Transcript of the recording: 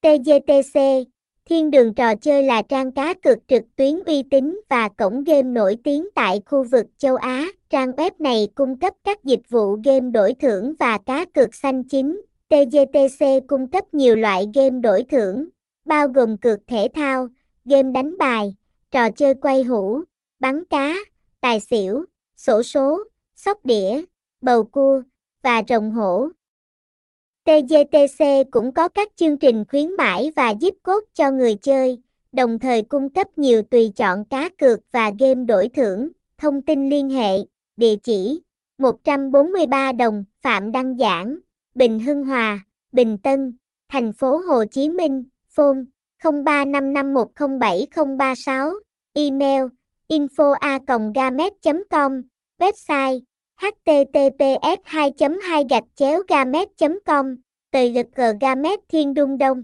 TGTC, Thiên đường trò chơi là trang cá cược trực tuyến uy tín và cổng game nổi tiếng tại khu vực châu Á. Trang web này cung cấp các dịch vụ game đổi thưởng và cá cược xanh chính. TGTC cung cấp nhiều loại game đổi thưởng, bao gồm cược thể thao, game đánh bài, trò chơi quay hũ, bắn cá, tài xỉu, sổ số, sóc đĩa, bầu cua và rồng hổ. TGTC cũng có các chương trình khuyến mãi và giúp cốt cho người chơi, đồng thời cung cấp nhiều tùy chọn cá cược và game đổi thưởng. Thông tin liên hệ, địa chỉ 143 đồng Phạm Đăng Giảng, Bình Hưng Hòa, Bình Tân, thành phố Hồ Chí Minh, phone 0355107036, email info a gamet com website https 2 2 gạch chéo gamet com tờ lực gamet thiên đung đông.